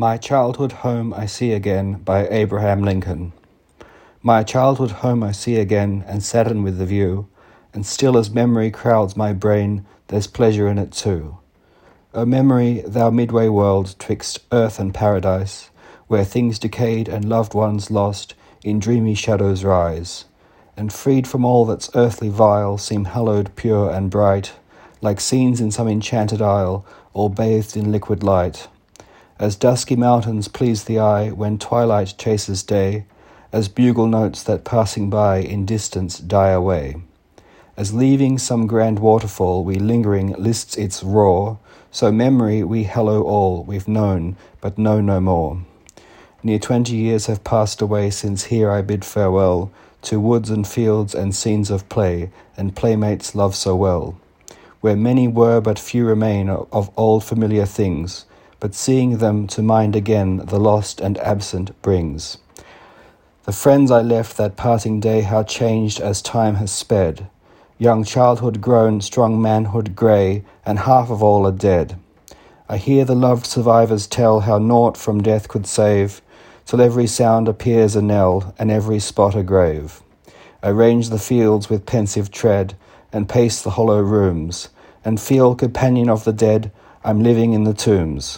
My Childhood Home I See Again by Abraham Lincoln. My childhood home I see again, and sadden with the view, and still as memory crowds my brain, there's pleasure in it too. O memory, thou midway world twixt earth and paradise, where things decayed and loved ones lost in dreamy shadows rise, and freed from all that's earthly vile, seem hallowed, pure, and bright, like scenes in some enchanted isle, all bathed in liquid light as dusky mountains please the eye when twilight chases day, as bugle notes that passing by in distance die away. As leaving some grand waterfall we lingering lists its roar, so memory we hallow all we've known but know no more. Near twenty years have passed away since here I bid farewell to woods and fields and scenes of play and playmates love so well, where many were but few remain of old familiar things but seeing them to mind again the lost and absent brings. The friends I left that parting day, how changed as time has sped! Young childhood grown, strong manhood grey, and half of all are dead. I hear the loved survivors tell how naught from death could save, till every sound appears a knell, and every spot a grave. I range the fields with pensive tread, and pace the hollow rooms, and feel companion of the dead, I'm living in the tombs.